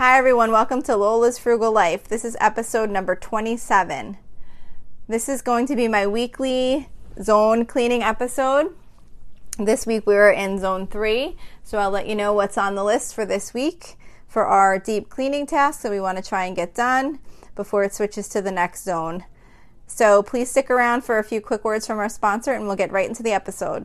Hi, everyone. Welcome to Lola's Frugal Life. This is episode number 27. This is going to be my weekly zone cleaning episode. This week we are in zone three, so I'll let you know what's on the list for this week for our deep cleaning tasks that we want to try and get done before it switches to the next zone. So please stick around for a few quick words from our sponsor and we'll get right into the episode.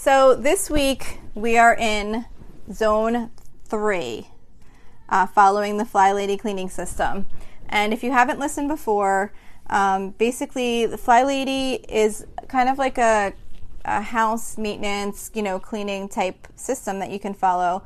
So this week we are in zone three, uh, following the Fly Lady cleaning system. And if you haven't listened before, um, basically the Fly Lady is kind of like a, a house maintenance, you know, cleaning type system that you can follow.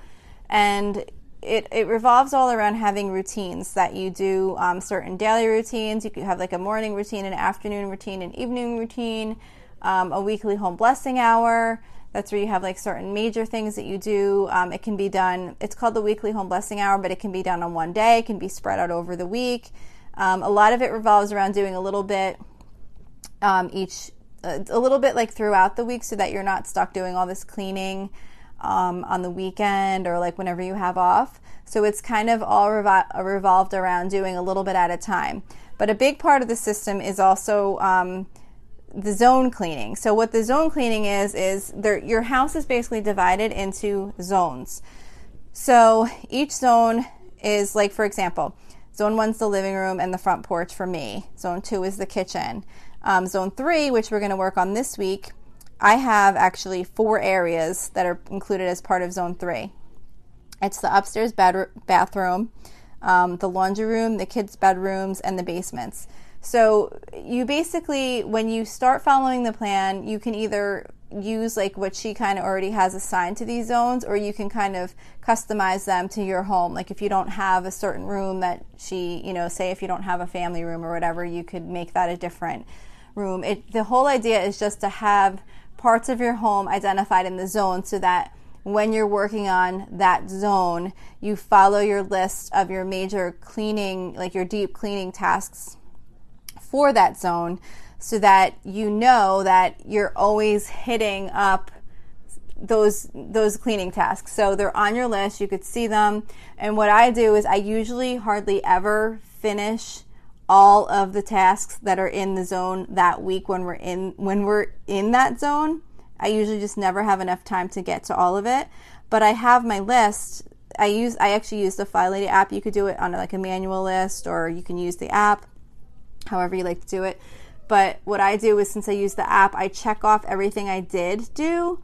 And it, it revolves all around having routines that you do um, certain daily routines. You could have like a morning routine, an afternoon routine, an evening routine, um, a weekly home blessing hour. That's where you have like certain major things that you do. Um, it can be done, it's called the weekly home blessing hour, but it can be done on one day, it can be spread out over the week. Um, a lot of it revolves around doing a little bit um, each, uh, a little bit like throughout the week so that you're not stuck doing all this cleaning um, on the weekend or like whenever you have off. So it's kind of all revol- revolved around doing a little bit at a time. But a big part of the system is also um, the zone cleaning. So what the zone cleaning is is your house is basically divided into zones. So each zone is like for example, zone one's the living room and the front porch for me. Zone two is the kitchen. Um, zone three, which we're going to work on this week, I have actually four areas that are included as part of zone three. It's the upstairs bathroom, um, the laundry room, the kids' bedrooms, and the basements. So you basically, when you start following the plan, you can either use like what she kind of already has assigned to these zones, or you can kind of customize them to your home. Like if you don't have a certain room that she, you know, say if you don't have a family room or whatever, you could make that a different room. It, the whole idea is just to have parts of your home identified in the zone so that when you're working on that zone, you follow your list of your major cleaning, like your deep cleaning tasks for that zone so that you know that you're always hitting up those those cleaning tasks. So they're on your list, you could see them. And what I do is I usually hardly ever finish all of the tasks that are in the zone that week when we're in when we're in that zone. I usually just never have enough time to get to all of it, but I have my list. I use I actually use the Fly Lady app. You could do it on like a manual list or you can use the app however you like to do it. But what I do is since I use the app, I check off everything I did do.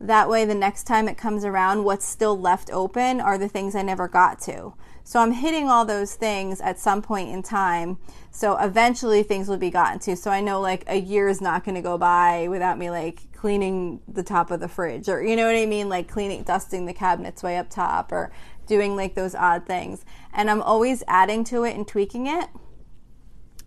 That way, the next time it comes around, what's still left open are the things I never got to. So I'm hitting all those things at some point in time. So eventually things will be gotten to. So I know like a year is not going to go by without me like cleaning the top of the fridge or you know what I mean? Like cleaning, dusting the cabinets way up top or doing like those odd things. And I'm always adding to it and tweaking it.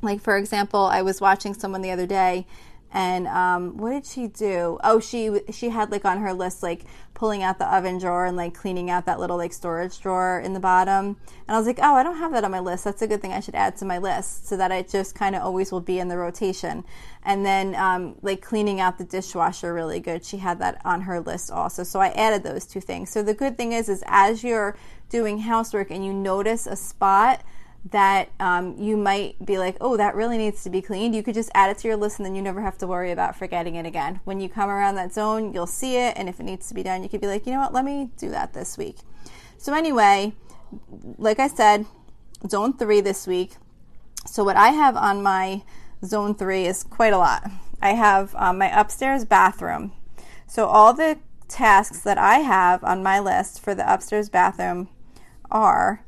Like for example, I was watching someone the other day, and um, what did she do? Oh, she she had like on her list like pulling out the oven drawer and like cleaning out that little like storage drawer in the bottom. And I was like, oh, I don't have that on my list. That's a good thing. I should add to my list so that it just kind of always will be in the rotation. And then um, like cleaning out the dishwasher really good. She had that on her list also. So I added those two things. So the good thing is, is as you're doing housework and you notice a spot that um, you might be like, oh, that really needs to be cleaned, you could just add it to your list and then you never have to worry about forgetting it again. When you come around that zone, you'll see it, and if it needs to be done, you could be like, you know what, let me do that this week. So, anyway, like I said, zone three this week. So, what I have on my zone three is quite a lot. I have um, my upstairs bathroom. So, all the tasks that I have on my list for the upstairs bathroom are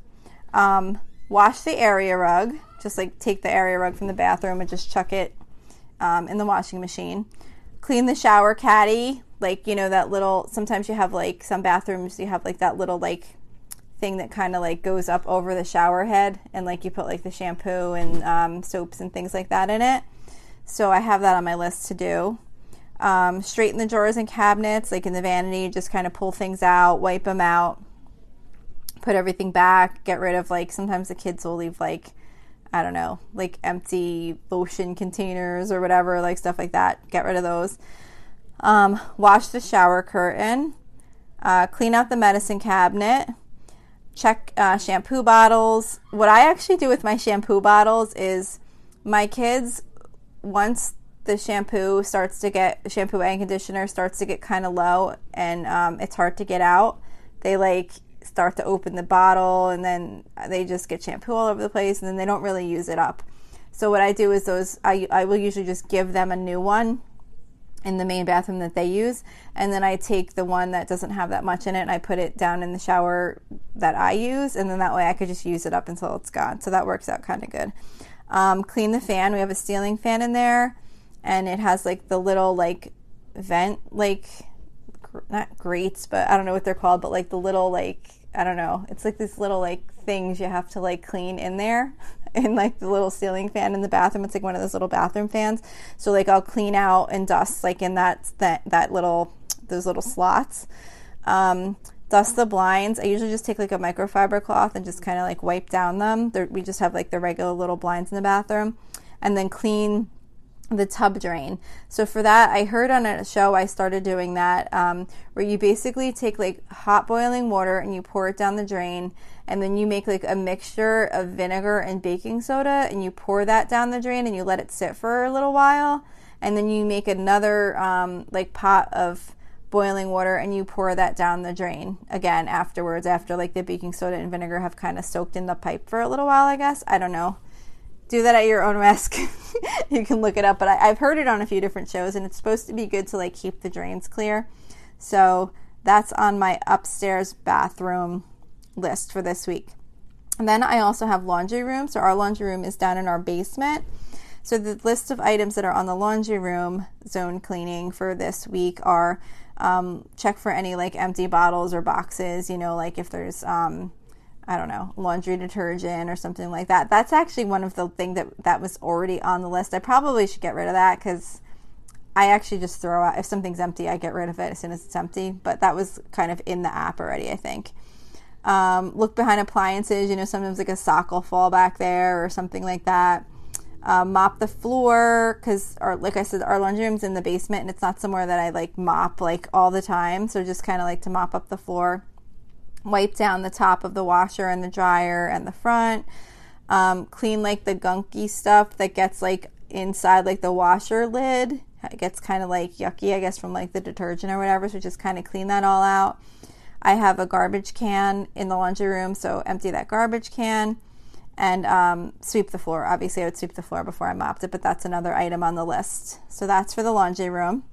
um, wash the area rug. Just like take the area rug from the bathroom and just chuck it um, in the washing machine. Clean the shower caddy, like you know that little. Sometimes you have like some bathrooms you have like that little like thing that kind of like goes up over the shower head and like you put like the shampoo and um, soaps and things like that in it. So I have that on my list to do. Um, straighten the drawers and cabinets, like in the vanity, just kind of pull things out, wipe them out, put everything back, get rid of like sometimes the kids will leave like I don't know, like empty lotion containers or whatever, like stuff like that. Get rid of those. Um, wash the shower curtain. Uh, clean out the medicine cabinet. Check uh, shampoo bottles. What I actually do with my shampoo bottles is my kids, once the shampoo starts to get, shampoo and conditioner starts to get kind of low and um, it's hard to get out, they like start to open the bottle and then they just get shampoo all over the place and then they don't really use it up. So what I do is those I, I will usually just give them a new one in the main bathroom that they use and then I take the one that doesn't have that much in it and I put it down in the shower that I use and then that way I could just use it up until it's gone. So that works out kind of good. Um, clean the fan. We have a ceiling fan in there and it has like the little like vent like not grates, but I don't know what they're called, but like the little like I don't know. It's like these little like things you have to like clean in there. in like the little ceiling fan in the bathroom. It's like one of those little bathroom fans. So like I'll clean out and dust like in that that that little those little slots. Um, dust the blinds. I usually just take like a microfiber cloth and just kind of like wipe down them. They're, we just have like the regular little blinds in the bathroom, and then clean the tub drain. So for that, I heard on a show I started doing that, um, where you basically take like hot boiling water and you pour it down the drain, and then you make like a mixture of vinegar and baking soda, and you pour that down the drain and you let it sit for a little while, and then you make another um, like pot of boiling water and you pour that down the drain again afterwards after like the baking soda and vinegar have kind of soaked in the pipe for a little while i guess i don't know do that at your own risk. you can look it up, but I, have heard it on a few different shows, and it's supposed to be good to like keep the drains clear. So that's on my upstairs bathroom list for this week. And then I also have laundry room. So our laundry room is down in our basement. So the list of items that are on the laundry room zone cleaning for this week are um, check for any like empty bottles or boxes. You know, like if there's um, I don't know, laundry detergent or something like that. That's actually one of the things that that was already on the list. I probably should get rid of that because I actually just throw out if something's empty, I get rid of it as soon as it's empty. But that was kind of in the app already, I think. Um, look behind appliances. You know, sometimes like a sock will fall back there or something like that. Uh, mop the floor because, like I said, our laundry room's in the basement and it's not somewhere that I like mop like all the time. So just kind of like to mop up the floor wipe down the top of the washer and the dryer and the front. Um, clean like the gunky stuff that gets like inside like the washer lid. It gets kind of like yucky, I guess, from like the detergent or whatever. So just kind of clean that all out. I have a garbage can in the laundry room, so empty that garbage can and um, sweep the floor. Obviously, I would sweep the floor before I mopped it, but that's another item on the list. So that's for the laundry room.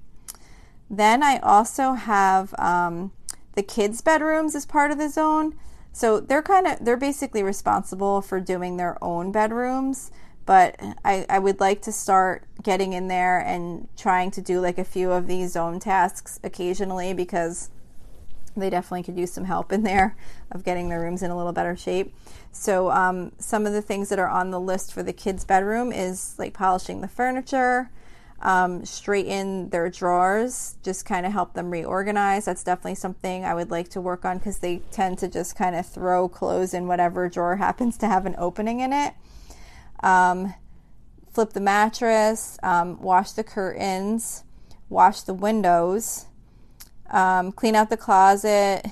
Then I also have um, the kids' bedrooms as part of the zone. So they're kind of they're basically responsible for doing their own bedrooms, but I, I would like to start getting in there and trying to do like a few of these zone tasks occasionally because they definitely could use some help in there of getting their rooms in a little better shape. So um, some of the things that are on the list for the kids' bedroom is like polishing the furniture, um, straighten their drawers, just kind of help them reorganize. That's definitely something I would like to work on because they tend to just kind of throw clothes in whatever drawer happens to have an opening in it. Um, flip the mattress, um, wash the curtains, wash the windows, um, clean out the closet,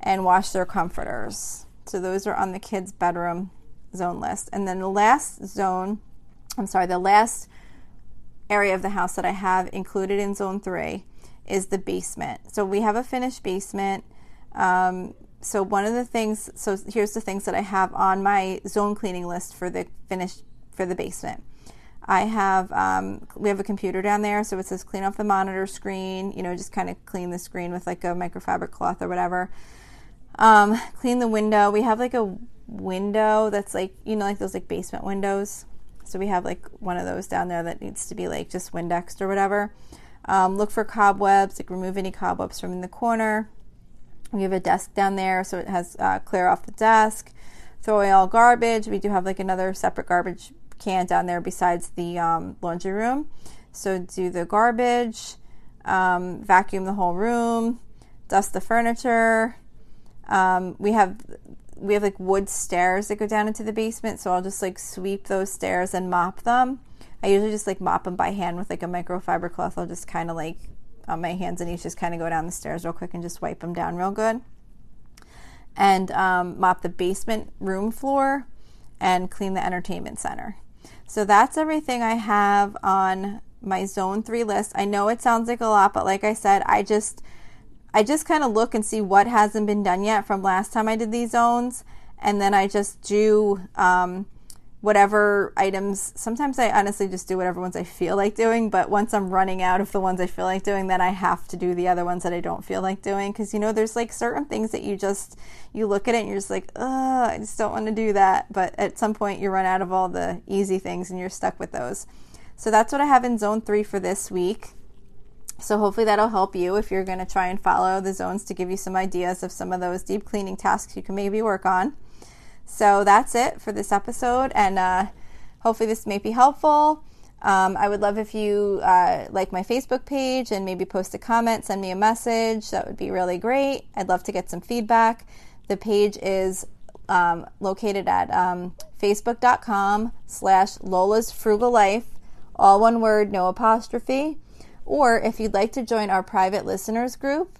and wash their comforters. So those are on the kids' bedroom zone list. And then the last zone, I'm sorry, the last area of the house that I have included in zone three is the basement. So we have a finished basement. Um, so one of the things, so here's the things that I have on my zone cleaning list for the finished for the basement. I have um, we have a computer down there, so it says clean off the monitor screen. You know, just kind of clean the screen with like a microfiber cloth or whatever. Um, clean the window. We have like a window that's like you know like those like basement windows so we have like one of those down there that needs to be like just Windexed or whatever. Um, look for cobwebs, like remove any cobwebs from in the corner. We have a desk down there, so it has uh, clear off the desk. Throw away all garbage. We do have like another separate garbage can down there besides the um, laundry room. So do the garbage, um, vacuum the whole room, dust the furniture. Um, we have we have like wood stairs that go down into the basement, so I'll just like sweep those stairs and mop them. I usually just like mop them by hand with like a microfiber cloth. I'll just kind of like on my hands and knees just kind of go down the stairs real quick and just wipe them down real good. And um, mop the basement room floor and clean the entertainment center. So that's everything I have on my zone 3 list. I know it sounds like a lot, but like I said, I just I just kind of look and see what hasn't been done yet from last time I did these zones, and then I just do um, whatever items. Sometimes I honestly just do whatever ones I feel like doing, but once I'm running out of the ones I feel like doing, then I have to do the other ones that I don't feel like doing. Because you know, there's like certain things that you just you look at it and you're just like, ugh, I just don't want to do that. But at some point, you run out of all the easy things and you're stuck with those. So that's what I have in zone three for this week. So hopefully that'll help you if you're going to try and follow the zones to give you some ideas of some of those deep cleaning tasks you can maybe work on. So that's it for this episode, and uh, hopefully this may be helpful. Um, I would love if you uh, like my Facebook page and maybe post a comment, send me a message. That would be really great. I'd love to get some feedback. The page is um, located at um, facebook.com slash Lola's Frugal Life, all one word, no apostrophe. Or if you'd like to join our private listeners group,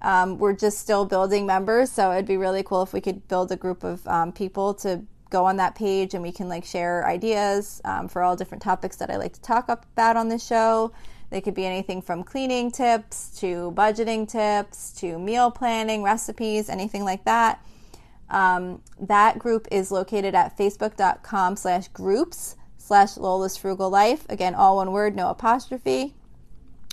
um, we're just still building members, so it'd be really cool if we could build a group of um, people to go on that page and we can like share ideas um, for all different topics that I like to talk about on the show. They could be anything from cleaning tips to budgeting tips to meal planning, recipes, anything like that. Um, that group is located at facebook.com slash groups slash Lola's Frugal Life. Again, all one word, no apostrophe.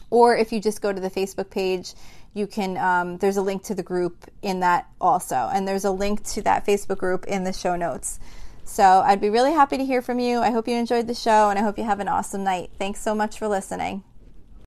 Or if you just go to the Facebook page, you can um, there's a link to the group in that also. And there's a link to that facebook group in the show notes. So i'd be really happy to hear from you. I hope you enjoyed the show and i hope you have an awesome night. Thanks so much for listening